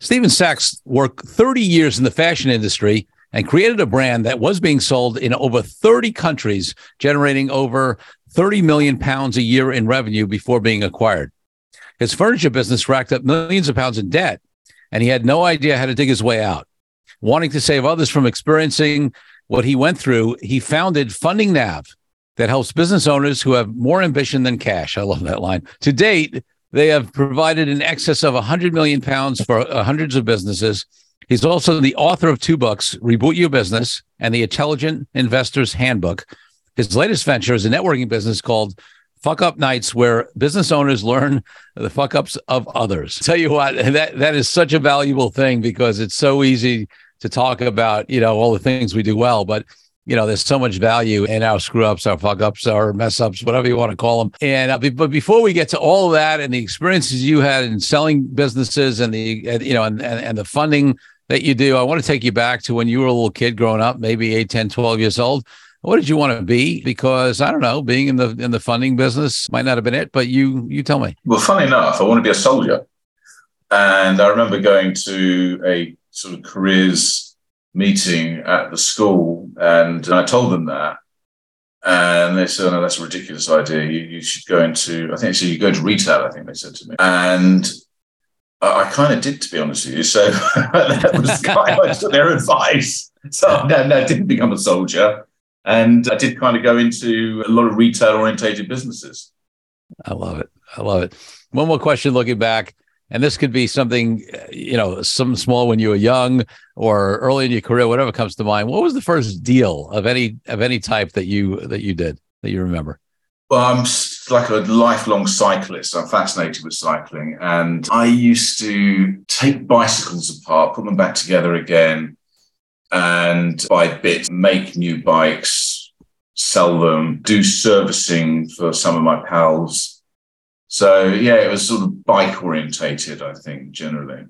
Stephen Sacks worked 30 years in the fashion industry and created a brand that was being sold in over 30 countries, generating over 30 million pounds a year in revenue before being acquired. His furniture business racked up millions of pounds in debt, and he had no idea how to dig his way out. Wanting to save others from experiencing what he went through, he founded Funding Nav that helps business owners who have more ambition than cash. I love that line. To date, they have provided in excess of 100 million pounds for uh, hundreds of businesses. He's also the author of two books, Reboot Your Business and The Intelligent Investor's Handbook. His latest venture is a networking business called Fuck Up Nights, where business owners learn the fuck ups of others. Tell you what, that, that is such a valuable thing because it's so easy to talk about, you know, all the things we do well, but you know, there's so much value in our screw ups, our fuck ups, our mess ups, whatever you want to call them. And uh, but before we get to all of that and the experiences you had in selling businesses and the you know and, and, and the funding that you do, I want to take you back to when you were a little kid growing up, maybe 8, 10, 12 years old. What did you want to be? Because I don't know, being in the in the funding business might not have been it, but you you tell me. Well, funny enough, I want to be a soldier. And I remember going to a sort of careers meeting at the school, and I told them that. And they said, oh, "No, that's a ridiculous idea. You, you should go into, I think, so you go to retail." I think they said to me, and I, I kind of did, to be honest with you. So that was kind of their advice. So no, I didn't become a soldier, and I did kind of go into a lot of retail-orientated businesses. I love it. I love it. One more question, looking back and this could be something you know some small when you were young or early in your career whatever comes to mind. What was the first deal of any of any type that you that you did that you remember? Well i'm like a lifelong cyclist. I'm fascinated with cycling. And i used to take bicycles apart put them back together again and by bit make new bikes sell them do servicing for some of my pals so yeah, it was sort of bike orientated, I think, generally.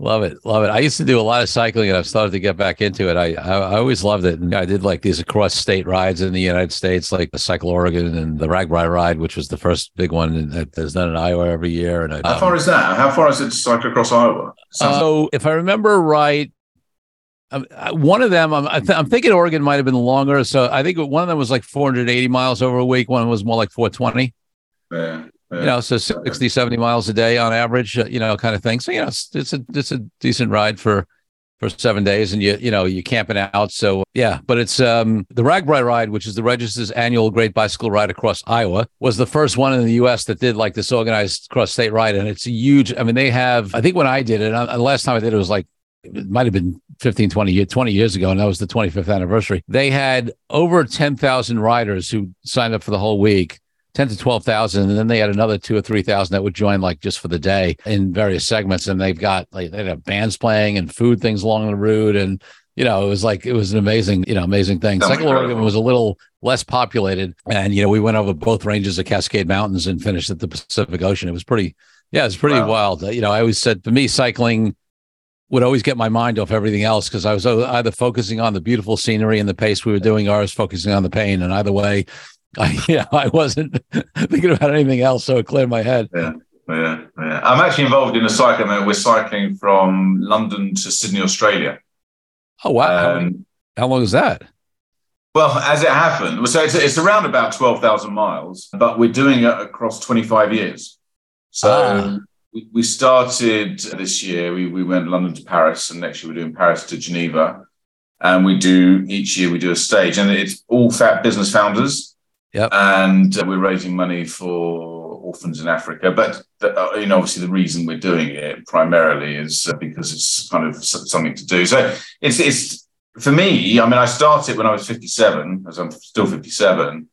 Love it, love it. I used to do a lot of cycling, and I've started to get back into it. I I, I always loved it, and I did like these across state rides in the United States, like the Cycle Oregon and the RAGBRAI ride, which was the first big one that there's done in Iowa every year. And I, how far um, is that? How far is it to cycle across Iowa? So, if I remember right, um, one of them, I'm, I'm thinking Oregon might have been longer. So I think one of them was like 480 miles over a week. One was more like 420. Yeah you know, so 60, 70 miles a day on average, uh, you know, kind of thing. So, you know, it's, it's a, it's a decent ride for, for seven days and you, you know, you're camping out. So yeah, but it's, um, the RAGBRAI ride, which is the Register's annual great bicycle ride across Iowa was the first one in the U S that did like this organized cross state ride. And it's a huge, I mean, they have, I think when I did it, uh, the last time I did it was like, it might have been 15, 20 years, 20 years ago. And that was the 25th anniversary. They had over 10,000 riders who signed up for the whole week 10 to 12,000. And then they had another two or 3,000 that would join like just for the day in various segments. And they've got like, they have bands playing and food things along the route. And, you know, it was like, it was an amazing, you know, amazing thing. Oh Cycle Oregon was a little less populated. And, you know, we went over both ranges of Cascade Mountains and finished at the Pacific Ocean. It was pretty, yeah, it was pretty wow. wild. You know, I always said for me, cycling, would always get my mind off everything else because I was either focusing on the beautiful scenery and the pace we were doing, or I was focusing on the pain. And either way, I, yeah, I wasn't thinking about anything else, so it cleared my head. Yeah, yeah, yeah. I'm actually involved in a cycling. We're cycling from London to Sydney, Australia. Oh wow! Um, how, long is that? Well, as it happened, so it's, it's around about twelve thousand miles, but we're doing it across twenty five years. So. Ah. we, we started this year. We, we went London to Paris, and next year we're doing Paris to Geneva. And we do each year we do a stage, and it's all fat business founders. Yep. And uh, we're raising money for orphans in Africa. But the, uh, you know, obviously, the reason we're doing it primarily is uh, because it's kind of something to do. So it's it's for me. I mean, I started when I was 57, as I'm still 57, and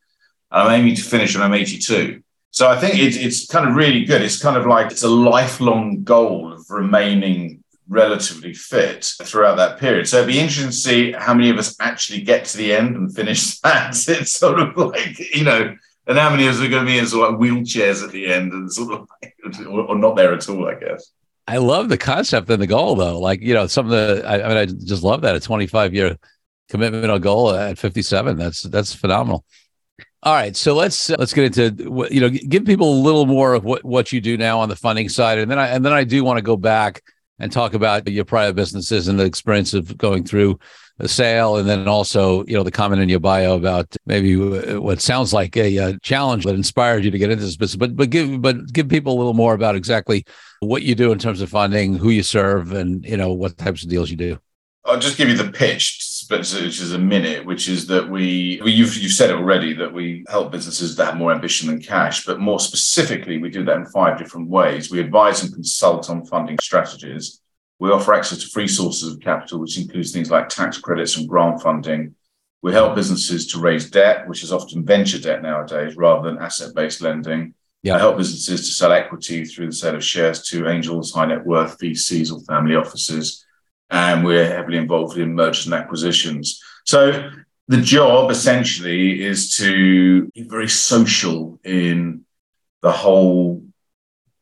I'm aiming to finish when I'm 82. So I think it, it's kind of really good. It's kind of like it's a lifelong goal of remaining relatively fit throughout that period. So it'd be interesting to see how many of us actually get to the end and finish that. It's sort of like, you know, and how many of us are going to be in sort of like wheelchairs at the end and sort of like, or not there at all, I guess. I love the concept and the goal, though. Like, you know, some of the, I, I mean, I just love that a 25 year commitment or goal at 57. That's, that's phenomenal. All right, so let's let's get into you know give people a little more of what what you do now on the funding side, and then I and then I do want to go back and talk about your prior businesses and the experience of going through a sale, and then also you know the comment in your bio about maybe what sounds like a, a challenge that inspired you to get into this business, but but give but give people a little more about exactly what you do in terms of funding, who you serve, and you know what types of deals you do. I'll just give you the pitch which is a minute, which is that we, you've, you've said it already, that we help businesses that have more ambition than cash, but more specifically, we do that in five different ways. We advise and consult on funding strategies. We offer access to free sources of capital, which includes things like tax credits and grant funding. We help businesses to raise debt, which is often venture debt nowadays rather than asset based lending. Yeah. I help businesses to sell equity through the sale of shares to angels, high net worth VCs, or family offices and we're heavily involved in mergers and acquisitions. So the job essentially is to be very social in the whole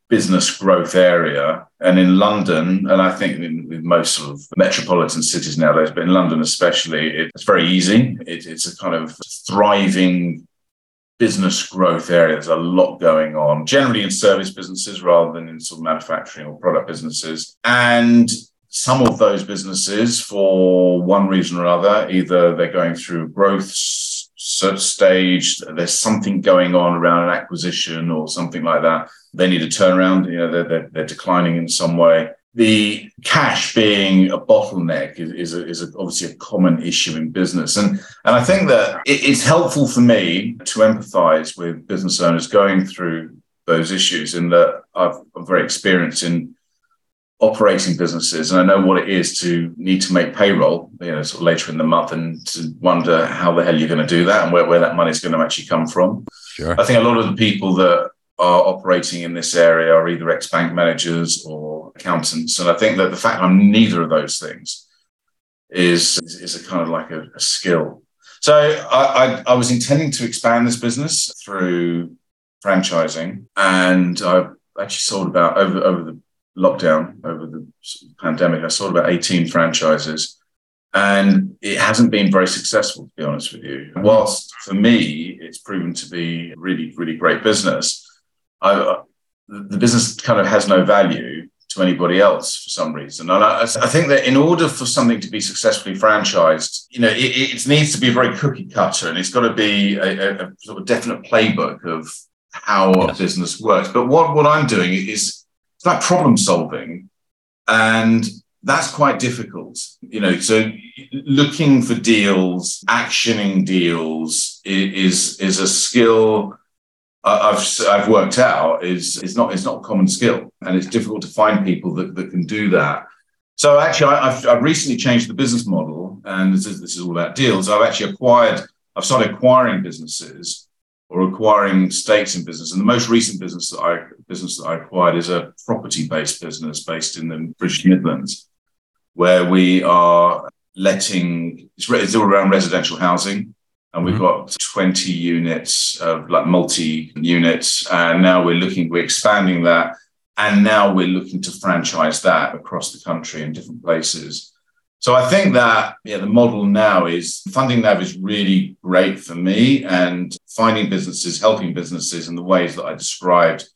business growth area. And in London, and I think in, in, most sort of metropolitan cities nowadays, but in London especially, it's very easy. It, it's a kind of thriving business growth area. There's a lot going on, generally in service businesses rather than in sort of manufacturing or product businesses. And some of those businesses, for one reason or other, either they're going through growth stage, there's something going on around an acquisition or something like that. They need a turnaround. You know, they're, they're, they're declining in some way. The cash being a bottleneck is, is, a, is a, obviously a common issue in business. And, and I think that it, it's helpful for me to empathize with business owners going through those issues in that I've, I'm very experienced in operating businesses, and I know what it is to need to make payroll, you know, sort of later in the month, and to wonder how the hell you're going to do that and where, where that money is going to actually come from. Sure. I think a lot of the people that are operating in this area are either ex-bank managers or accountants, and I think that the fact I'm neither of those things is is a kind of like a, a skill. So I, I, I was intending to expand this business through franchising, and I actually sold about over over the lockdown, over the pandemic, I sold about 18 franchises. And it hasn't been very successful, to be honest with you. Whilst for me, it's proven to be really, really great business, I, uh, the business kind of has no value to anybody else for some reason. And I, I, think that in order for something to be successfully franchised, you know, it, it needs to be very cookie cutter and it's got to be a, a, sort of definite playbook of how yes. a business works. But what, what I'm doing is it's like problem solving. And that's quite difficult. You know, so looking for deals, actioning deals is is a skill uh, I've I've worked out is is not it's not a common skill, and it's difficult to find people that, that can do that. So actually, I've I've recently changed the business model, and this is this is all about deals. I've actually acquired I've started acquiring businesses or acquiring stakes in business. And the most recent business that I business that I acquired is a property-based business based in the British Midlands, where we are letting it's, it's all around residential housing. And we've mm-hmm. got 20 units of like multi units. And now we're looking, we're expanding that. And now we're looking to franchise that across the country in different places. So I think that yeah, the model now is funding NAV is really great for me and finding businesses, helping businesses in the ways that I described,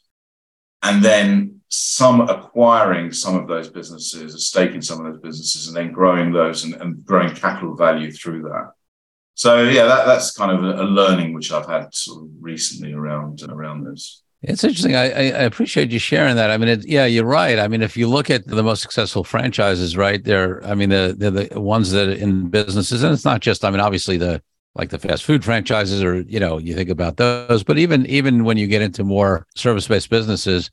and then some acquiring some of those businesses, a stake in some of those businesses, and then growing those and, and growing capital value through that. So yeah, that, that's kind of a, a learning which I've had sort of recently around around this. It's interesting. I, I appreciate you sharing that. I mean, it, yeah, you're right. I mean, if you look at the most successful franchises, right, they're, I mean, the, they're the ones that in businesses, and it's not just, I mean, obviously the, like the fast food franchises or, you know, you think about those, but even, even when you get into more service-based businesses,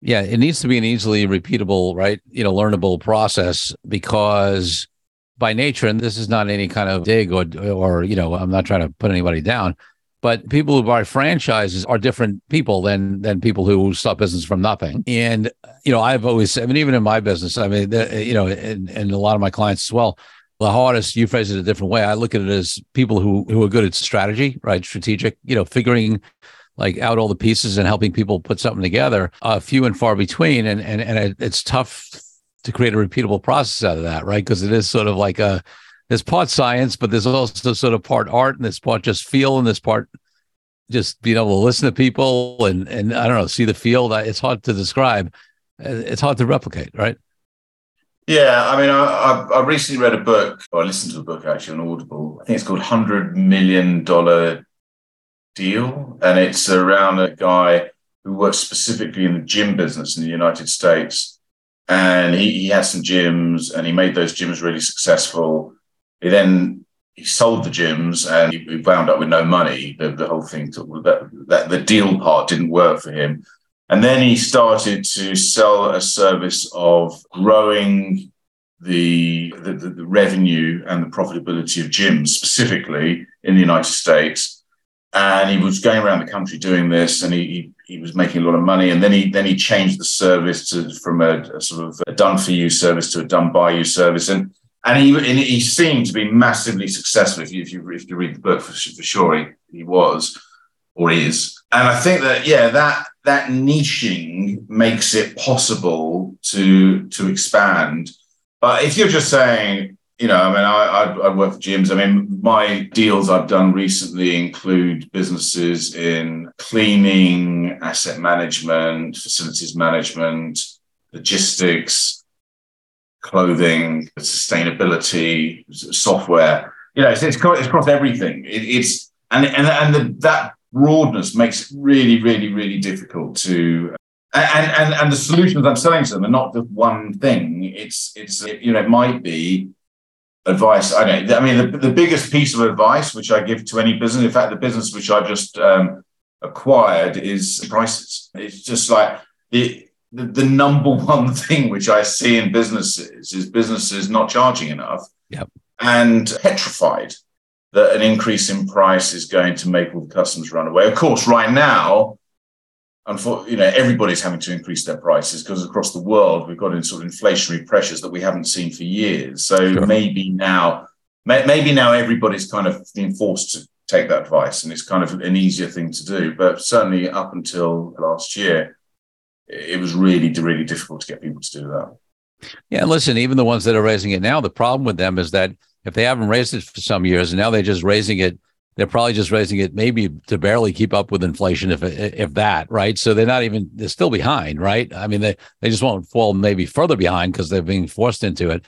yeah, it needs to be an easily repeatable, right, you know, learnable process because by nature, and this is not any kind of dig or, or, you know, I'm not trying to put anybody down, but people who buy franchises are different people than than people who start business from nothing. And you know, I've always, I mean, even in my business, I mean, the, you know, and, and a lot of my clients as well. The hardest, you phrase it a different way. I look at it as people who who are good at strategy, right? Strategic, you know, figuring like out all the pieces and helping people put something together. Uh, few and far between, and and and it, it's tough to create a repeatable process out of that, right? Because it is sort of like a there's part science, but there's also sort of part art and this part just feel and this part just being able to listen to people and and I don't know, see the field. It's hard to describe. Uh, it's hard to replicate, right? Yeah, I mean, I, I, recently read a book, or I listened to a book actually on Audible. I think it's called Hundred Million Dollar Deal, and it's around a guy who works specifically in the gym business in the United States. And he, he had some gyms, and he made those gyms really successful. He then he sold the gyms and he wound up with no money. The, the whole thing, that, that the deal part didn't work for him. And then he started to sell a service of growing the, the, the, revenue and the profitability of gyms, specifically in the United States. And he was going around the country doing this, and he, he, he was making a lot of money. And then he then he changed the service to from a, a sort of a done for you service to a done by you service. And and he and he seemed to be massively successful. If you if you, if you read the book, for, for sure he, he was or is. And I think that yeah, that that niching makes it possible to to expand. But if you're just saying, you know, I mean, I, I, I work for gyms. I mean, my deals I've done recently include businesses in cleaning, asset management, facilities management, logistics clothing, sustainability, software. You know, it's, it's, it's across everything. It, it's and and and the, that broadness makes it really, really, really difficult to. And, and and the solutions I'm selling to them are not just one thing. It's it's you know it might be advice. I don't. I mean, the, the biggest piece of advice which I give to any business, in fact, the business which I just um, acquired is prices. It's just like it, the, the number one thing which I see in businesses is businesses not charging enough yep. and petrified that an increase in price is going to make all the customers run away. Of course, right now, you know, everybody's having to increase their prices because across the world we've got in sort of inflationary pressures that we haven't seen for years. So sure. maybe now, maybe now everybody's kind of being forced to take that advice, and it's kind of an easier thing to do. But certainly up until last year, it was really, really difficult to get people to do that. Yeah, listen, even the ones that are raising it now, the problem with them is that if they haven't raised it for some years and now they're just raising it, they're probably just raising it maybe to barely keep up with inflation, if if that, right? So they're not even they're still behind, right? I mean, they they just won't fall maybe further behind because they're being forced into it.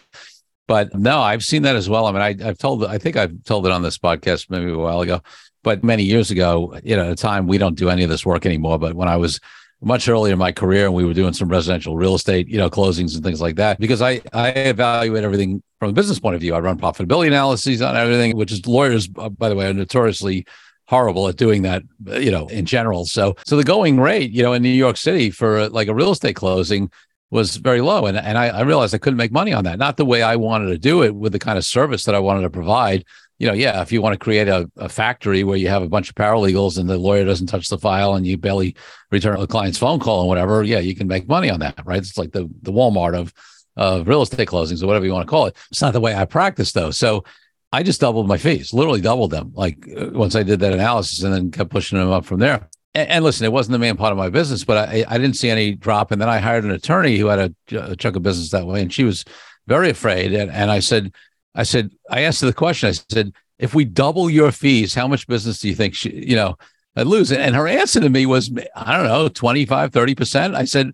But no, I've seen that as well. I mean, I, I've told, I think I've told it on this podcast maybe a while ago, but many years ago, you know, at a time we don't do any of this work anymore. But when I was much earlier in my career and we were doing some residential real estate, you know, closings and things like that because I, I evaluate everything from a business point of view. I run profitability analyses on everything, which is lawyers, uh, by the way, are notoriously horrible at doing that, you know, in general. So, so the going rate, you know, in New York City for uh, like a real estate closing was very low. And, and I, I realized I couldn't make money on that. Not the way I wanted to do it with the kind of service that I wanted to provide you know, yeah, if you want to create a, a factory where you have a bunch of paralegals and the lawyer doesn't touch the file and you barely return a client's phone call and whatever, yeah, you can make money on that, right? It's like the the Walmart of of real estate closings or whatever you want to call it. It's not the way I practice though. So I just doubled my fees, literally doubled them. Like uh, once I did that analysis and then kept pushing them up from there. And, and listen, it wasn't the main part of my business, but I, I didn't see any drop. And then I hired an attorney who had a, a chunk of business that way, and she was very afraid. And, and I said, I said, I asked her the question. I said, if we double your fees, how much business do you think she, you know, I'd lose? And her answer to me was, I don't know, 25, 30%. I said,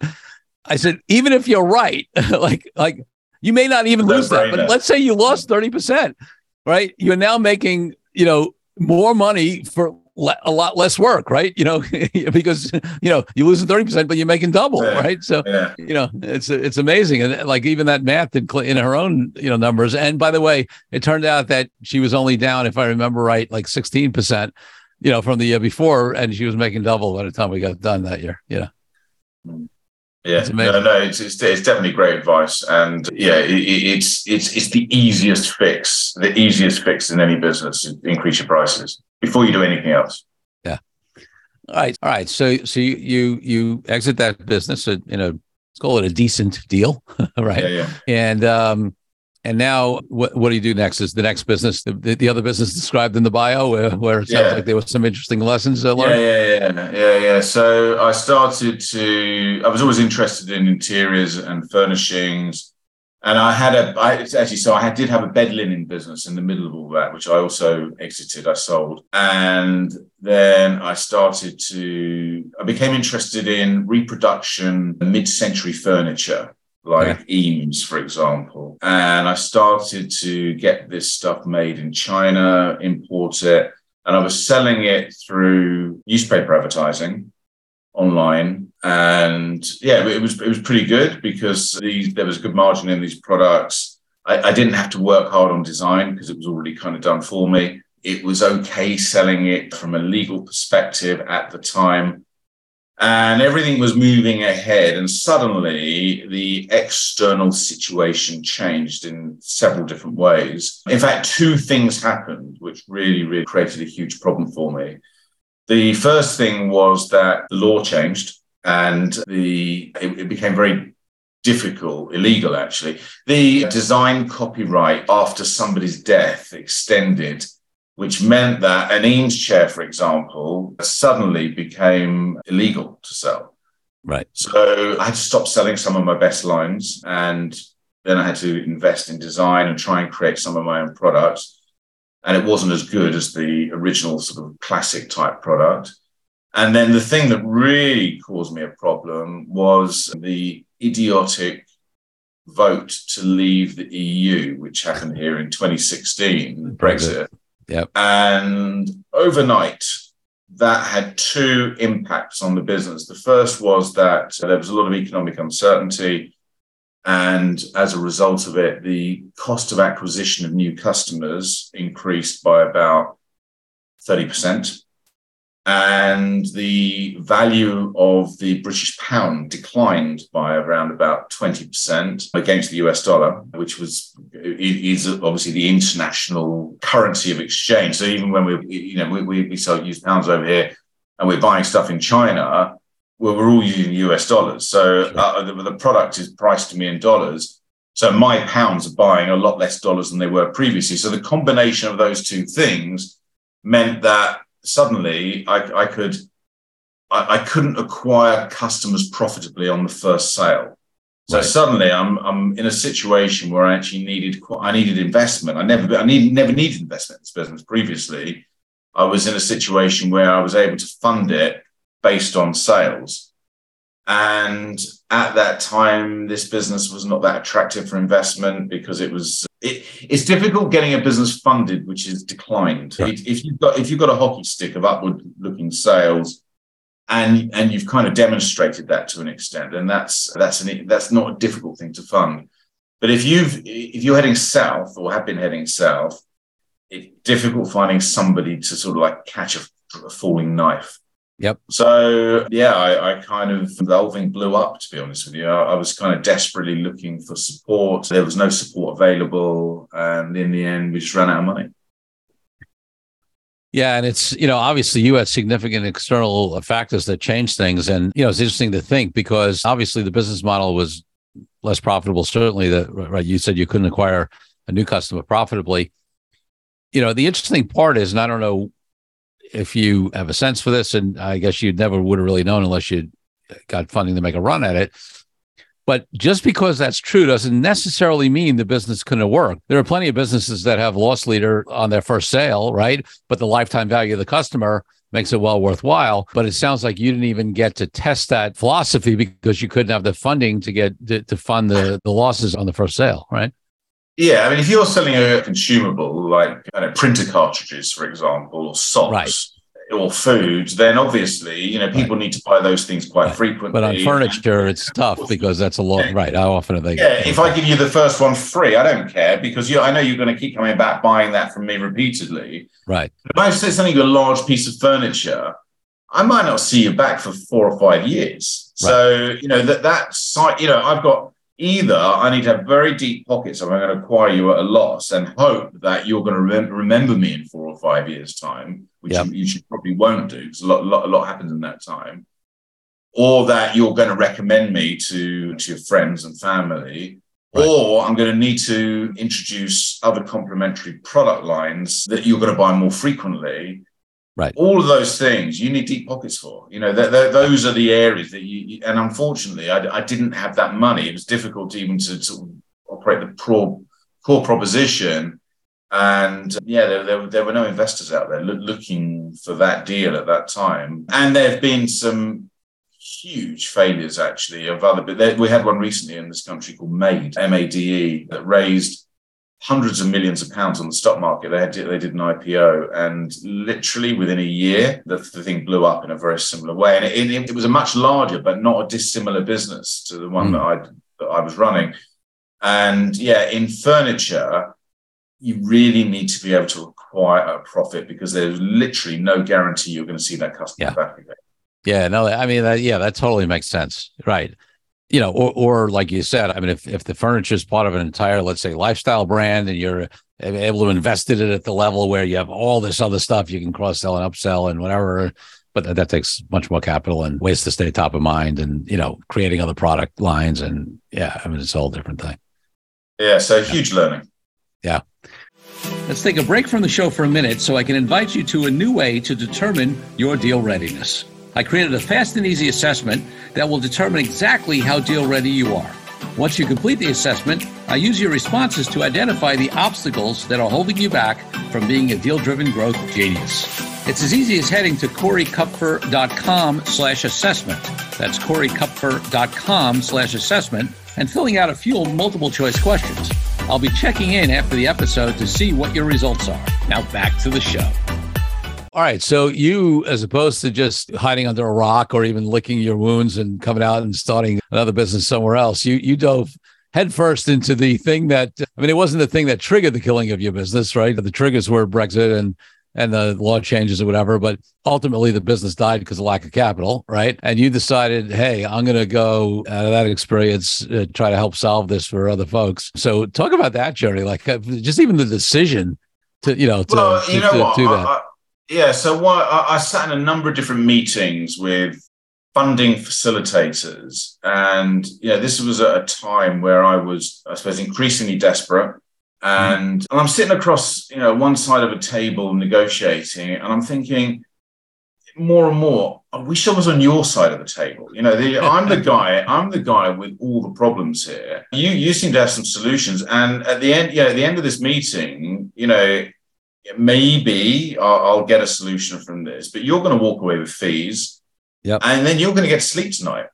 I said, even if you're right, like, like you may not even lose that, but let's say you lost 30%, right? You're now making, you know, more money for le- a lot less work, right? You know, because you know you losing thirty percent, but you're making double, Yeah. right? So Yeah. you know it's it's amazing, and like even that math in, in her own you know numbers. And by the way, it turned out that she was only down, if I remember right, like sixteen percent, you know, from the year before, and she was making double by the time we got done that year. You know, hmm. Yeah, no, no, it's, it's it's definitely great advice, and yeah, it, it- it's it's it's the easiest fix, the easiest fix in any business: is increase your prices before you do anything else. Yeah. All right, all right. So so you you, you exit that business, at, you know, let's call it a decent deal, right? Yeah, yeah. And um, and now what what do you do next? Is the next business the, the other business described in the bio where, where it sounds Yeah. like there were some interesting lessons uh, Yeah, learned? yeah, yeah, yeah, yeah. So I started to. I was always interested in interiors and furnishings, and I had a. I actually so I had, did have a bed linen business in the middle of all that, which I also exited. I sold, and then I started to. I became interested in reproduction, mid-century furniture. Like Eames, for example. And I started to get this stuff made in China, import it, and I was selling it through newspaper advertising online. And yeah, it was it was pretty good because these, there was a good margin in these products. I, I didn't have to work hard on design because it was already kind of done for me. It was okay selling it from a legal perspective at the time. And everything was moving ahead. And suddenly the external situation changed in several different ways. In fact, two things happened which really, really created a huge problem for me. The first thing was that the law changed and the it, it became very difficult, illegal actually. The design copyright after somebody's death extended, which meant that an Eames chair, for example, suddenly became illegal to sell. Right. So I had to stop selling some of my best lines and then I had to invest in design and try and create some of my own products. And it wasn't as good as the original sort of classic type product. And then the thing that really caused me a problem was the idiotic vote to leave the EU, which happened here in 2016, Brexit. Yep. And overnight, that had two impacts on the business. The first was that there was a lot of economic uncertainty. And as a result of it, the cost of acquisition of new customers increased by about 30%. And the value of the British pound declined by around about 20% against the US dollar, which was is obviously the international currency of exchange. So even when we, you know, we, we, we sell used pounds over here and we're buying stuff in China, well, we're all using US dollars. So uh, the, the product is priced to me in dollars. So my pounds are buying a lot less dollars than they were previously. So the combination of those two things meant that suddenly I, I could I, I, couldn't acquire customers profitably on the first sale. So right. suddenly I'm I'm in a situation where I actually needed I needed investment. I never I need, never needed investment in this business previously. I was in a situation where I was able to fund it based on sales. And at that time, this business was not that attractive for investment because it was. It, it's difficult getting a business funded, which is declined. Right. If you've got if you've got a hockey stick of upward-looking sales, and and you've kind of demonstrated that to an extent, and that's that's an that's not a difficult thing to fund. But if you've if you're heading south or have been heading south, it's difficult finding somebody to sort of like catch a, a falling knife. Yep. So yeah, I, I, kind of the whole thing blew up. To be honest with you, I, I, was kind of desperately looking for support. There was no support available, and in the end, we just ran out of money. Yeah, and it's you know obviously you had significant external factors that changed things, and you know it's interesting to think because obviously the business model was less profitable. Certainly, that right you said you couldn't acquire a new customer profitably. You know the interesting part is, and I don't know if you have a sense for this, and I guess you never would have really known unless you got funding to make a run at it. But just because that's true doesn't necessarily mean the business couldn't work. There are plenty of businesses that have loss leader on their first sale, right? But the lifetime value of the customer makes it well worthwhile. But it sounds like you didn't even get to test that philosophy because you couldn't have the funding to get to, to fund the, the losses on the first sale, right? Yeah, I mean, if you're selling a consumable like know, printer cartridges, for example, or socks, right. or food, then obviously, you know, people right. need to buy those things quite right. frequently. But on furniture, it's tough because that's a lot. Yeah. Right. How often are they? Yeah. If I give you the first one free, I don't care because you, I know you're going to keep coming back buying that from me repeatedly. Right. But If I say something a large piece of furniture, I might not see you back for four or five years. Right. So, you know, that that site, you know, I've got either I need to have very deep pockets, or I'm going to acquire you at a loss and hope that you're going to rem- remember me in four or five years' time, which yep. you, you, should probably won't do because a lot, lot, a lot happens in that time, or that you're going to recommend me to, to your friends and family. Right. Or I'm going to need to introduce other complementary product lines that you're going to buy more frequently Right. All of those things you need deep pockets for. You know, those are the areas that you, and unfortunately, I, I, didn't have that money. It was difficult even to sort of operate the pro, core proposition. And uh, yeah, there, there, there, were no investors out there looking for that deal at that time. And there have been some huge failures actually of other, but we had one recently in this country called MADE, M A D E, that raised hundreds of millions of pounds on the stock market. They had they did an IPO, and literally within a year, the, the thing blew up in a very similar way. And it, it, was a much larger, but not a dissimilar business to the one mm. that I that I was running. And yeah, in furniture, you really need to be able to acquire a profit because there's literally no guarantee you're going to see that customer yeah. back again. Yeah, no, I mean, that, yeah, that totally makes sense, right? You know, or, or like you said, I mean, if, if the furniture is part of an entire, let's say, lifestyle brand and you're able to invest in it at the level where you have all this other stuff you can cross sell and upsell and whatever, but that, that takes much more capital and ways to stay top of mind and, you know, creating other product lines. And yeah, I mean, it's a whole different thing. Yeah. So huge learning. Yeah. Let's take a break from the show for a minute so I can invite you to a new way to determine your deal readiness. I created a fast and easy assessment that will determine exactly how deal ready you are. Once you complete the assessment, I use your responses to identify the obstacles that are holding you back from being a deal-driven growth genius. It's as easy as heading to coreykupfer.com slash assessment. That's coreykupfer.com slash assessment and filling out a few multiple choice questions. I'll be checking in after the episode to see what your results are. Now back to the show. All right. So you, as opposed to just hiding under a rock or even licking your wounds and coming out and starting another business somewhere else, you you dove headfirst into the thing that I mean, it wasn't the thing that triggered the killing of your business, right? The triggers were Brexit and and the law changes or whatever, but ultimately the business died because of lack of capital, right? And you decided, hey, I'm going to go out of that experience, uh, try to help solve this for other folks. So talk about that journey, like uh, just even the decision to, you know, to, well, you to, know to do that. I, yeah, so what, I, I sat in a number of different meetings with funding facilitators, and yeah, this was at a time where I was, I suppose, increasingly desperate. Mm-hmm. And, and I'm sitting across, you know, one side of a table negotiating, and I'm thinking more and more, I wish I was on your side of the table. You know, the, I'm the guy, I'm the guy with all the problems here. You you seem to have some solutions. And at the end, yeah, at the end of this meeting, you know, maybe I'll, I'll, get a solution from this, but you're going to walk away with fees. Yep. And then you're going to get sleep tonight.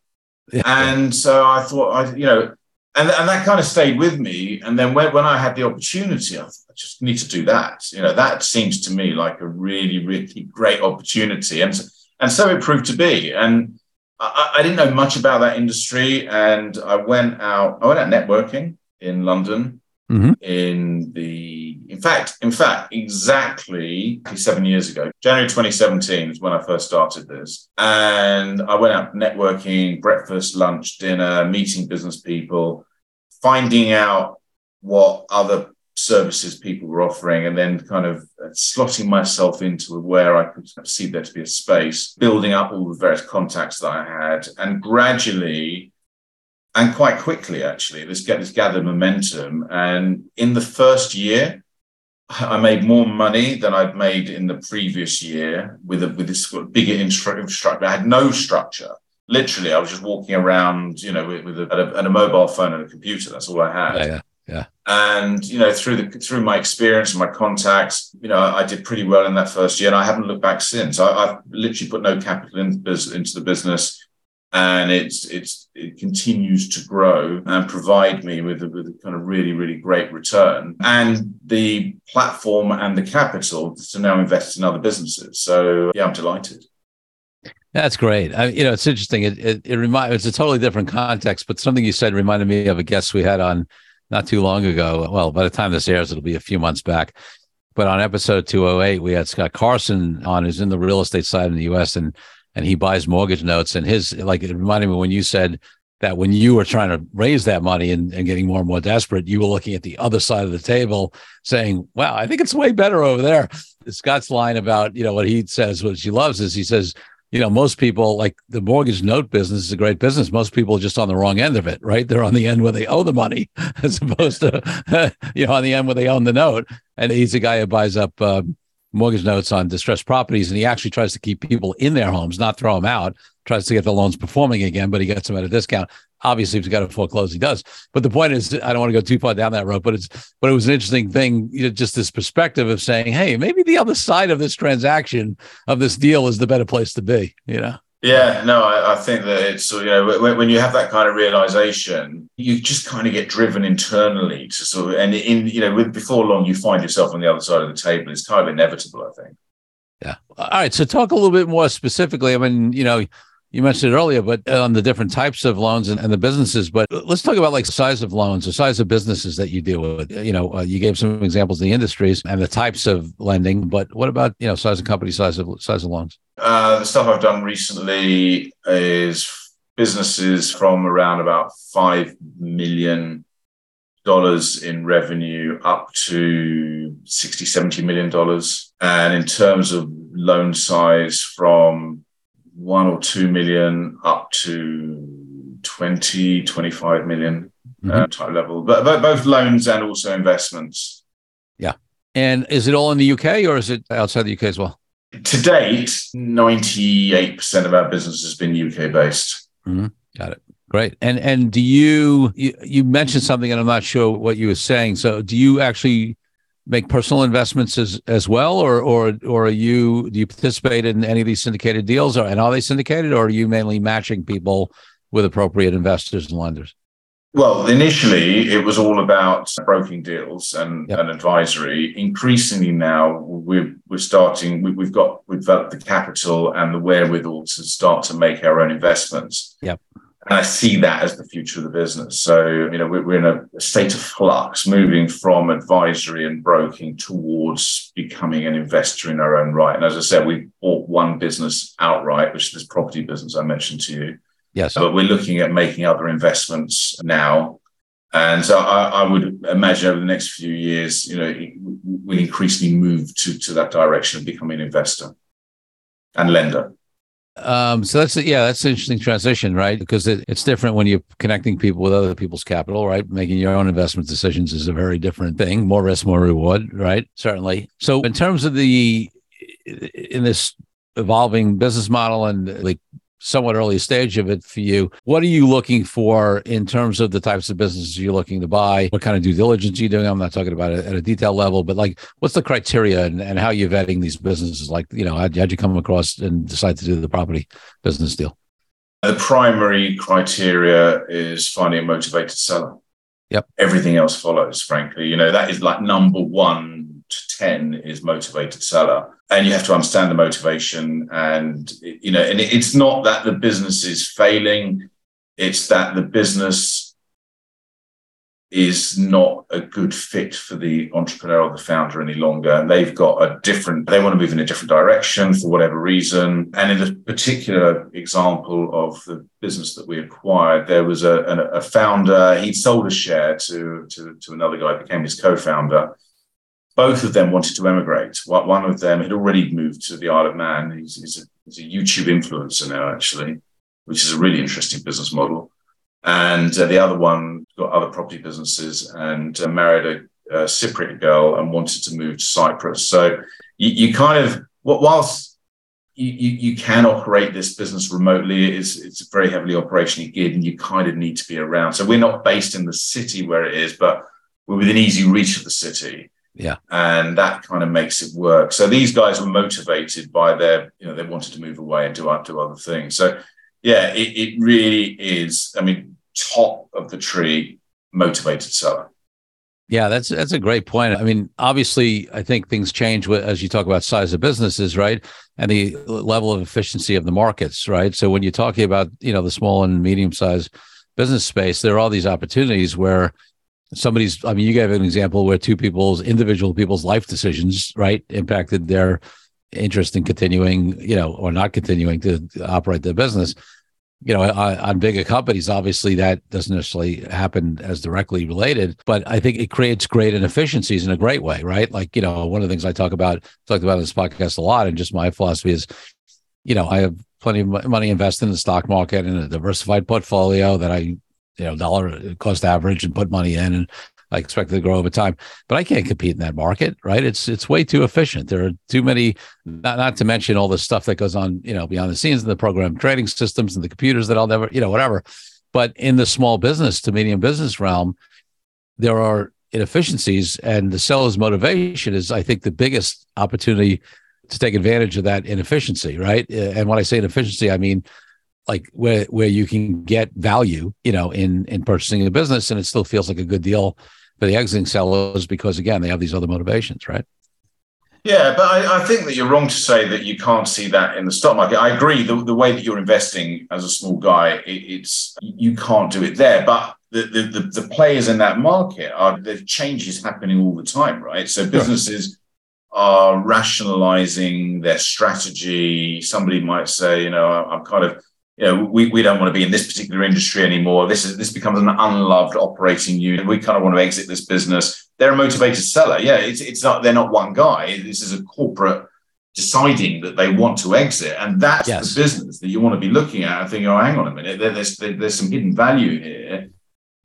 Yeah. And so I thought, I, you know, and, and that kind of stayed with me. And then when, when I had the opportunity, I, thought, I just need to do that. You know, that seems to me like a really, really great opportunity. And, and so it proved to be. And I, I didn't know much about that industry. And I went out, I went out networking in London mm-hmm. in the in fact in fact exactly seven years ago january 2017 is when i first started this and i went out networking breakfast lunch dinner meeting business people finding out what other services people were offering and then kind of slotting myself into where I could see there to be a space, building up all the various contacts that I had, and gradually and quite quickly actually this this gathered momentum and in the first year I made more money than I'd made in the previous year with a, with this bigger infrastructure. I had no structure. Literally, I was just walking around, you know, with, with a, a, a, mobile phone and a computer. That's all I had. Yeah, yeah, yeah. And you know, through the through my experience and my contacts, you know, I did pretty well in that first year, and I haven't looked back since. I, have literally put no capital in, into the business and it's it's it continues to grow and provide me with a, with a kind of really really great return and the platform and the capital to now invest in other businesses. So yeah, I'm delighted. That's great. I, you know, it's interesting. It it, it reminds it's a totally different context, but something you said reminded me of a guest we had on not too long ago. Well, by the time this airs, it'll be a few months back. But on episode 208, we had Scott Carson on, who's in the real estate side in the US and and he buys mortgage notes. And his like it reminded me when you said that when you were trying to raise that money and, and getting more and more desperate, you were looking at the other side of the table saying, Wow, I think it's way better over there. Scott's line about, you know, what he says, what she loves is he says, you know, most people like the mortgage note business is a great business. Most people are just on the wrong end of it, right? They're on the end where they owe the money as opposed to, you know, on the end where they own the note. And he's a guy who buys up um, mortgage notes on distressed properties. And he actually tries to keep people in their homes, not throw them out, tries to get the loans performing again, but he gets them at a discount. Obviously, if he's got to foreclose, he does. But the point is, I don't want to go too far down that road, but it's, but it was an interesting thing, you know, just this perspective of saying, hey, maybe the other side of this transaction of this deal is the better place to be, you know? Yeah, no, I, I, think that it's you know when, when, you have that kind of realization, you just kind of get driven internally to sort of and in you know with, before long you find yourself on the other side of the table. It's kind of inevitable, I think. Yeah. All right. So talk a little bit more specifically. I mean, you know, you mentioned it earlier, but on the different types of loans and, and, the businesses. But let's talk about like size of loans, the size of businesses that you deal with. You know, uh, you gave some examples of the industries and the types of lending, but what about you know size of company, size of size of loans? Uh, the stuff I've done recently is businesses from around about five million dollars in revenue up to 60 70 million dollars and in terms of loan size from one or two million up to 20, 25 million uh, mm-hmm. uh, type level, but, but both loans and also investments. Yeah. And is it all in the UK or is it outside the UK as well? To date, 98% of our business has been UK based. Mm-hmm. Got it. Great. And and do you, you you mentioned something and I'm not sure what you were saying. So do you actually make personal investments as as well, or or or are you do you participate in any of these syndicated deals, or and are they syndicated, or are you mainly matching people with appropriate investors and lenders? Well, initially it was all about broking deals and, yep. and advisory. Increasingly now we're we're starting. We, have got we've developed the capital and the wherewithal to start to make our own investments. Yep. And I see that as the future of the business. So, you know, we're, in a state of flux, moving from advisory and broking towards becoming an investor in our own right. And as I said, we bought one business outright, which is this property business I mentioned to you. Yes. But we're looking at making other investments now. And so I, I would imagine over the next few years, you know, we'll increasingly move to, to that direction of becoming an investor and lender. Um, so that's yeah, that's an interesting transition, right? Because it, it's different when you're connecting people with other people's capital, right? Making your own investment decisions is a very different thing. More risk, more reward, right? Certainly. So in terms of the in this evolving business model and like somewhat early stage of it for you. What are you looking for in terms of the types of businesses you're looking to buy? What kind of due diligence are you doing? I'm not talking about it at a detail level, but like what's the criteria and, and how you're vetting these businesses? Like, you know, how'd, how'd you come across and decide to do the property business deal? The primary criteria is finding a motivated seller. Yep. Everything else follows, frankly. You know, that is like number one to 10 is motivated seller. And you have to understand the motivation and you know and it's not that the business is failing. It's that the business is not a good fit for the entrepreneur or the founder any longer. And they've got a different they want to move in a different direction for whatever reason. And in a particular example of the business that we acquired there was a, a, founder he'd sold a share to, to, to another guy became his co-founder both of them wanted to emigrate. One of them had already moved to the Isle of Man. He's, he's, a, he's, a, YouTube influencer now, actually, which is a really interesting business model. And uh, the other one got other property businesses and uh, married a, a, Cypriot girl and wanted to move to Cyprus. So you, you kind of, whilst you, you, you, can operate this business remotely, it's, it's very heavily operationally geared and you kind of need to be around. So we're not based in the city where it is, but we're within easy reach of the city. Yeah. And that kind of makes it work. So these guys were motivated by their, you know, they wanted to move away and do, do other things. So yeah, it, it really is. I mean, top of the tree, motivated seller. Yeah, that's that's a great point. I mean, obviously, I think things change as you talk about size of businesses, right, and the level of efficiency of the markets, right. So when you're talking about you know the small and medium sized business space, there are all these opportunities where somebody's. I mean, you gave an example where two people's individual people's life decisions, right, impacted their interest in continuing, you know, or not continuing to operate their business you know, on, bigger companies, obviously that doesn't necessarily happen as directly related, but I think it creates great inefficiencies in a great way, right? Like, you know, one of the things I talk about, talked about in this podcast a lot, and just my philosophy is, you know, I have plenty of money invested in the stock market and a diversified portfolio that I, you know, dollar cost average and put money in. And I expect it to grow over time, but I can't compete in that market, right? It's it's way too efficient. There are too many, not not to mention all the stuff that goes on, you know, behind the scenes in the program trading systems and the computers that I'll never, you know, whatever. But in the small business to medium business realm, there are inefficiencies, and the seller's motivation is, I think, the biggest opportunity to take advantage of that inefficiency, right? And when I say inefficiency, I mean like where where you can get value, you know, in in purchasing a business, and it still feels like a good deal for the exiting sellers because again they have these other motivations, right? Yeah, but I, I, think that you're wrong to say that you can't see that in the stock market. I agree. The, the way that you're investing as a small guy, it, it's you can't do it there. But the, the, the, the players in that market are the changes happening all the time, right? So businesses are rationalizing their strategy. Somebody might say, you know, I'm kind of you know, we, we don't want to be in this particular industry anymore. This is this becomes an unloved operating unit. We kind of want to exit this business. They're a motivated seller. Yeah, it's it's not they're not one guy. This is a corporate deciding that they want to exit, and that's yes. the business that you want to be looking at and thinking, oh, hang on a minute, there's there's some hidden value here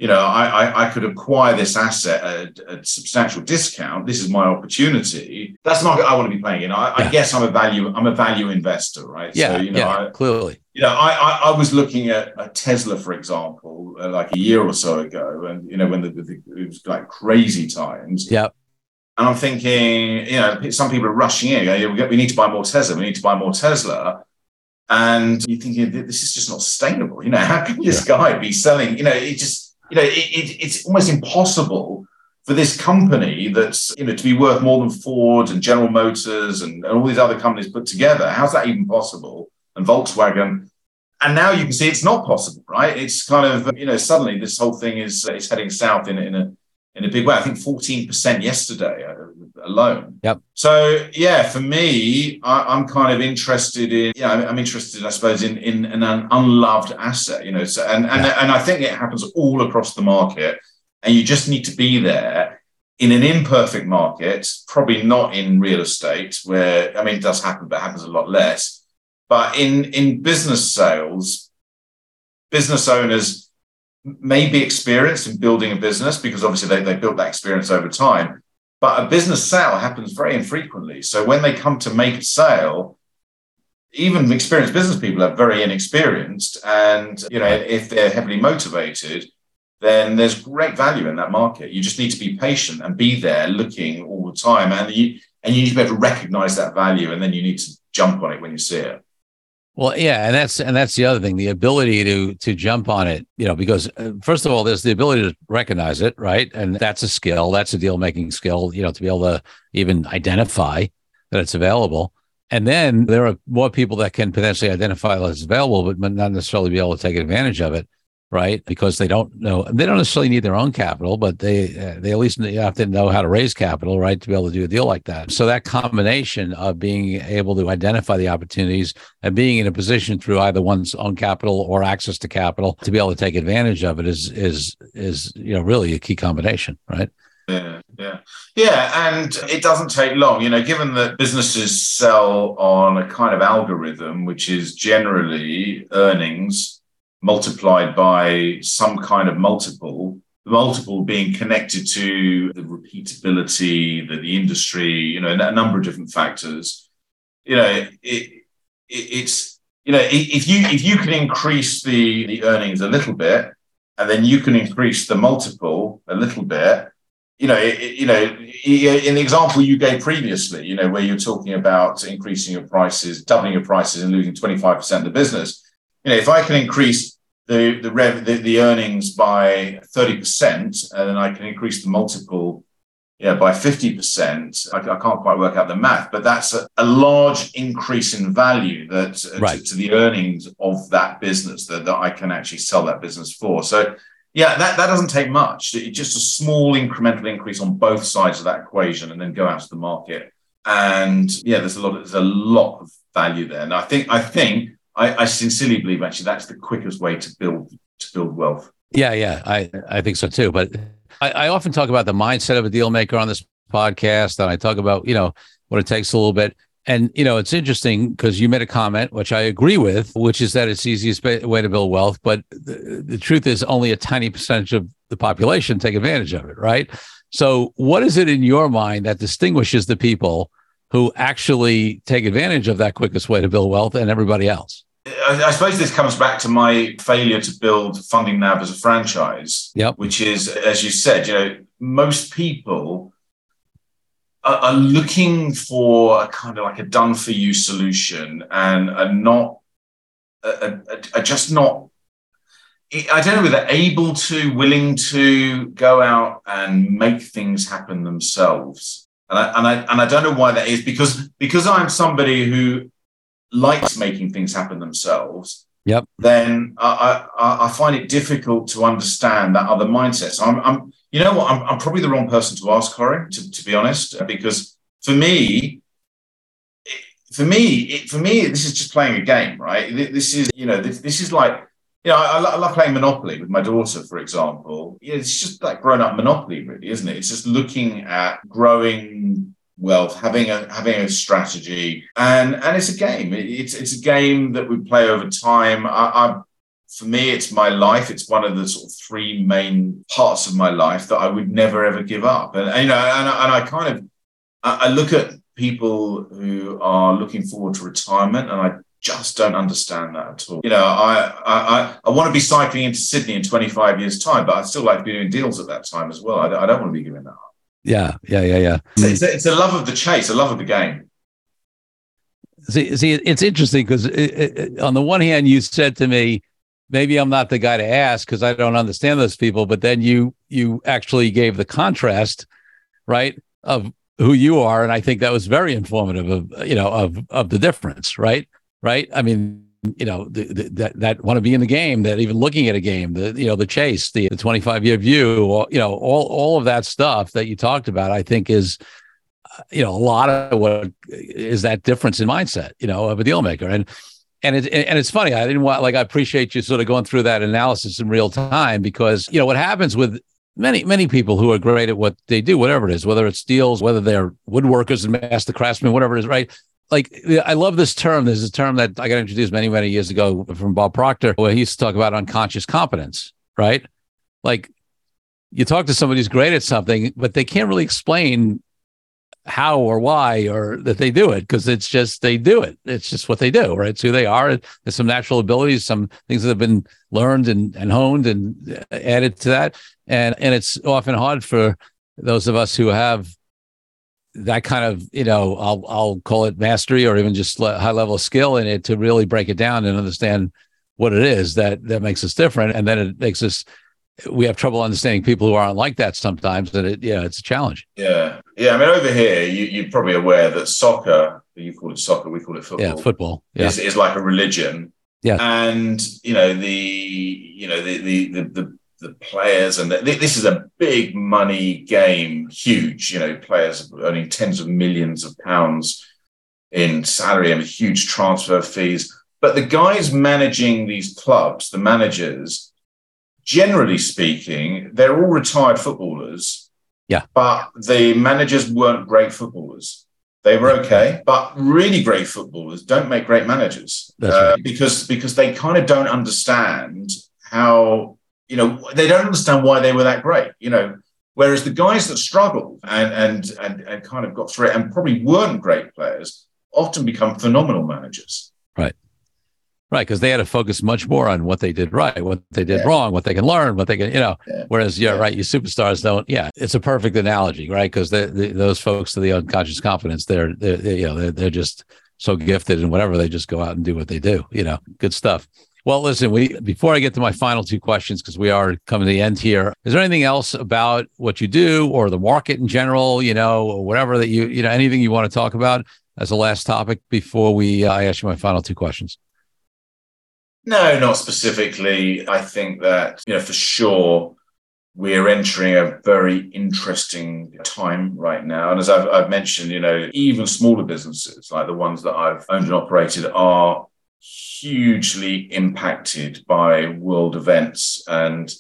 you know, I, I, I, could acquire this asset at a substantial discount. This is my opportunity. That's the market I want to be playing in. I, yeah. I guess I'm a value, I'm a value investor, right? Yeah, so, you know, yeah, I, clearly. You know, I, I, was looking at a Tesla, for example, uh, like a year or so ago, and you know, when the, the, it was like crazy times. Yeah. And I'm thinking, you know, some people are rushing in. We need to buy more Tesla. We need to buy more Tesla. And you're thinking, this is just not sustainable. You know, how can this yeah. guy be selling? You know, it just you know, it, it, it's almost impossible for this company that's, you know, to be worth more than Ford and General Motors and, and all these other companies put together. How's that even possible? And Volkswagen. And now you can see it's not possible, right? It's kind of, you know, suddenly this whole thing is, is heading south in, in a in a big way. I think 14% yesterday uh, alone. Yep. So yeah, for me, I, am kind of interested in, yeah, I'm, I'm, interested, I suppose, in, in, in, an unloved asset, you know, so, and, and, yeah. and I think it happens all across the market and you just need to be there in an imperfect market, probably not in real estate where, I mean, it does happen, but it happens a lot less. But in, in business sales, business owners may be experienced in building a business because obviously they, they built that experience over time. But a business sale happens very infrequently. So when they come to make a sale, even experienced business people are very inexperienced. And you know, if they're heavily motivated, then there's great value in that market. You just need to be patient and be there looking all the time. And you and you need to be able to recognize that value and then you need to jump on it when you see it. Well, yeah, and that's and that's the other thing, the ability to to jump on it, you know, because uh, first of all, there's the ability to recognize it, right? And that's a skill, that's a deal making skill, you know, to be able to even identify that it's available. And then there are more people that can potentially identify that it's available, but not necessarily be able to take advantage of it right? Because they don't know they don't necessarily need their own capital, but they uh, they at least have to know how to raise capital, right, to be able to do a deal like that. So that combination of being able to identify the opportunities and being in a position through either one's own capital or access to capital to be able to take advantage of it is is is you know really a key combination, right? Yeah, yeah, yeah, and it doesn't take long. You know, given that businesses sell on a kind of algorithm, which is generally earnings multiplied by some kind of multiple, the multiple being connected to the repeatability, the, the industry, you know, a number of different factors. You know, it, it, it's you know, if you if you can increase the, the earnings a little bit, and then you can increase the multiple a little bit, you know, you know, in the example you gave previously, you know, where you're talking about increasing your prices, doubling your prices, and losing 25% of the business you know, if I can increase the the rev the, the earnings by 30%, and then I can increase the multiple yeah, by 50%. I, I, can't quite work out the math, but that's a, a large increase in value that uh, right. to, to, the earnings of that business that, that I can actually sell that business for. So yeah, that, that doesn't take much. It's just a small incremental increase on both sides of that equation and then go out to the market. And yeah, there's a lot, there's a lot of value there. And I think, I think, I, I sincerely believe actually that's the quickest way to build to build wealth. Yeah, yeah, I, I think so too. But I, I often talk about the mindset of a deal maker on this podcast, and I talk about you know what it takes a little bit. And you know, it's interesting because you made a comment which I agree with, which is that it's the easiest way to build wealth. But the, the truth is, only a tiny percentage of the population take advantage of it, right? So, what is it in your mind that distinguishes the people who actually take advantage of that quickest way to build wealth and everybody else? I suppose this comes back to my failure to build Funding NAV as a franchise. Yep. Which is, as you said, you know, most people are, are looking for a kind of like a done for you solution and are not, are, are just not I don't know whether able to, willing to go out and make things happen themselves. And I, and I, and I don't know why that is because, because I'm somebody who likes making things happen themselves, yep. then I, I, I find it difficult to understand that other mindset. So I'm, I'm you know what, I'm, I'm probably the wrong person to ask, Corey, to, to be honest, because for me, for me, for me, this is just playing a game, right? This is, you know, this, this is like, you know, I, I love playing Monopoly with my daughter, for example. It's just like grown up Monopoly, really, isn't it? It's just looking at growing wealth, having a having a strategy, and and it's a game. It's it's a game that we play over time. I, I for me, it's my life. It's one of the sort of three main parts of my life that I would never ever give up. And, and you know, and, and I kind of I, I look at people who are looking forward to retirement, and I just don't understand that at all. You know, I, I, I, want to be cycling into Sydney in 25 years' time, but I'd still like to be doing deals at that time as well. I, I don't want to be giving that up. Yeah, yeah, yeah, yeah. It's, a, it's a love of the chase, a love of the game. See, see, it's interesting because on the one hand, you said to me, maybe I'm not the guy to ask because I don't understand those people. But then you you actually gave the contrast, right, of who you are, and I think that was very informative of you know of of the difference, right, right. I mean, you know the, the, that that want to be in the game that even looking at a game the you know the chase the, the 25 year view all, you know all all of that stuff that you talked about i think is uh, you know a lot of what is that difference in mindset you know of a deal maker and and it and it's funny i didn't want like i appreciate you sort of going through that analysis in real time because you know what happens with many many people who are great at what they do whatever it is whether it's deals whether they're woodworkers and master craftsmen whatever it is right like I love this term. There's a term that I got introduced many, many years ago from Bob Proctor, where he used to talk about unconscious competence, right? Like you talk to somebody who's great at something, but they can't really explain how or why or that they do it because it's just they do it. It's just what they do, right? It's who they are. There's some natural abilities, some things that have been learned and, and honed and uh, added to that. And and it's often hard for those of us who have that kind of you know I'll I'll call it mastery or even just high level skill in it to really break it down and understand what it is that that makes us different. And then it makes us we have trouble understanding people who aren't like that sometimes and it yeah it's a challenge. Yeah. Yeah. I mean over here you, you're probably aware that soccer you call it soccer we call it football yeah football. Yeah. is, is like a religion. Yeah. And you know the you know the the the, the the players, and the, this is a big money game, huge. You know, players earning tens of millions of pounds in salary and huge transfer fees. But the guys managing these clubs, the managers, generally speaking, they're all retired footballers. Yeah. But the managers weren't great footballers. They were okay, but really great footballers don't make great managers uh, right. because because they kind of don't understand how you know, they don't understand why they were that great, you know. Whereas the guys that struggled and and and, and kind of got through it and probably weren't great players often become phenomenal managers. Right. Right, because they had to focus much more on what they did right, what they did yeah. wrong, what they can learn, what they can, you know. Yeah. Whereas, yeah, yeah, right, you superstars don't. Yeah, it's a perfect analogy, right? Because those folks to the unconscious competence, they're, they're, you know, they're, they're just so gifted and whatever they just go out and do what they do. You know, good stuff. Well, listen, we before I get to my final two questions, because we are coming to the end here, is there anything else about what you do or the market in general, you know, or whatever that you, you know, anything you want to talk about as a last topic before we uh, I ask you my final two questions? No, not specifically. I think that, you know, for sure, we're entering a very interesting time right now. And as I've, I've, mentioned, you know, even smaller businesses like the ones that I've owned and operated are hugely impacted by world events. And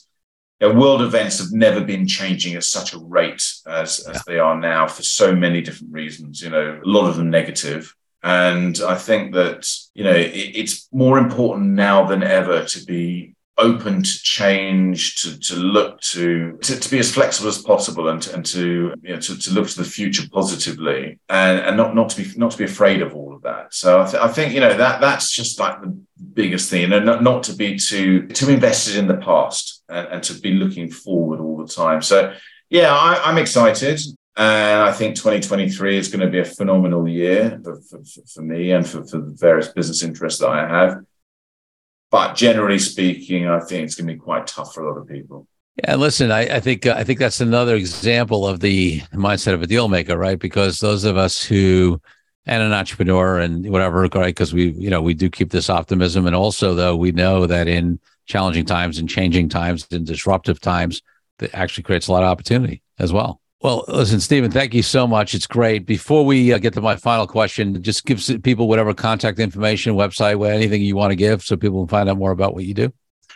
you know, world events have never been changing at such a rate as, as they are now for so many different reasons you know a lot of them negative. And i think that you know it, it's more important now than ever to be open to change, to, to look to, to, to be as flexible as possible and to, and to, you know, to, to look to the future positively and, and not, not to be, not to be afraid of all of that. So I, th- I think, you know, that that's just like the biggest thing and not, not to be too, too invested in the past and, and to be looking forward all the time. So yeah, I, I'm excited. And I think 2023 is going to be a phenomenal year for, for, for me and for, for the various business interests that I have. But generally speaking, I think it's going to be quite tough for a lot of people. Yeah, listen, I, I think uh, I think that's another example of the mindset of a deal maker, right? Because those of us who and an entrepreneur and whatever, right? Because we, you know, we do keep this optimism, and also though we know that in challenging times and changing times and disruptive times, that actually creates a lot of opportunity as well. Well, listen, Stephen, thank you so much. It's great. Before we uh, get to my final question, just give people whatever contact information, website, anything you want to give so people can find out more about what you do.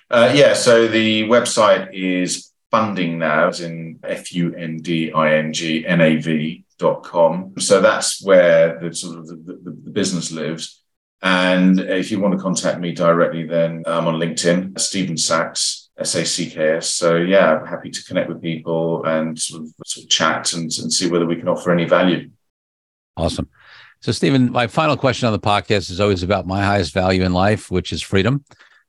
Uh, yeah, so the website is Funding Nav, in F U N D I N G N A V dot com. So that's where the sort of the, the, the business lives. And if you want to contact me directly, then I'm on LinkedIn, Stephen Sacks. SACKS. So yeah, I'm happy to connect with people and sort of, sort of chat and, and see whether we can offer any value. Awesome. So Stephen, my final question on the podcast is always about my highest value in life, which is freedom.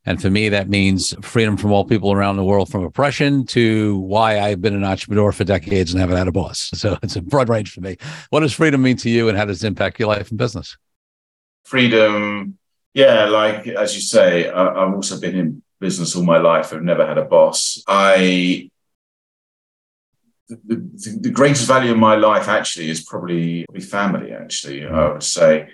And for me, that means freedom from all people around the world from oppression to why I've been an entrepreneur for decades and haven't had a boss. So it's a broad range for me. What does freedom mean to you and how does it impact your life and business? Freedom, yeah, like as you say, I, have also been in business all my life. I've never had a boss. I the, the, the, greatest value in my life actually is probably, probably family. Actually, I would say,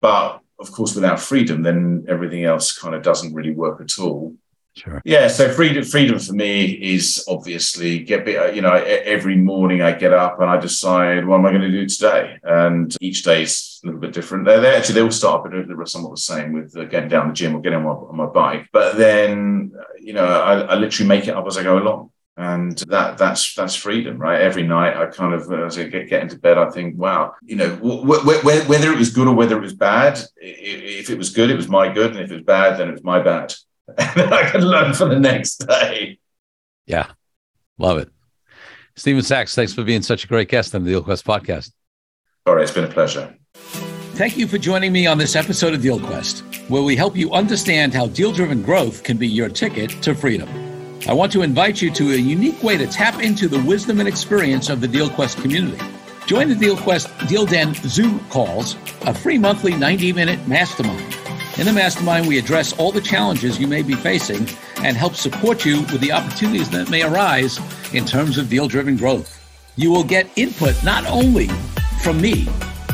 but of course, without freedom, then everything else kind of doesn't really work at all. Sure. Yeah. So freedom, freedom for me is obviously get. You know, every morning I get up and I decide what am I going to do today, and each day is a little bit different. They're, they're actually they all start, but they're somewhat the same with uh, getting down the gym or getting on my, on my bike. But then, you know, I, I literally make it up as I go along and that that's that's freedom right every night i kind of as i get, get into bed i think wow you know wh- wh- whether it was good or whether it was bad if it was good it was my good and if it was bad then it was my bad and I can learn for the next day. Yeah, love it. Stephen Sacks, thanks for being such a great guest on the DealQuest podcast. All right, it's been a pleasure. Thank you for joining me on this episode of DealQuest, where we help you understand how deal driven growth can be your ticket to freedom. I want to invite you to a unique way to tap into the wisdom and experience of the DealQuest community. Join the DealQuest Deal Den Zoom calls, a free monthly 90 minute mastermind in the mastermind, we address all the challenges you may be facing and help support you with the opportunities that may arise in terms of deal driven growth. You will get input not only from me,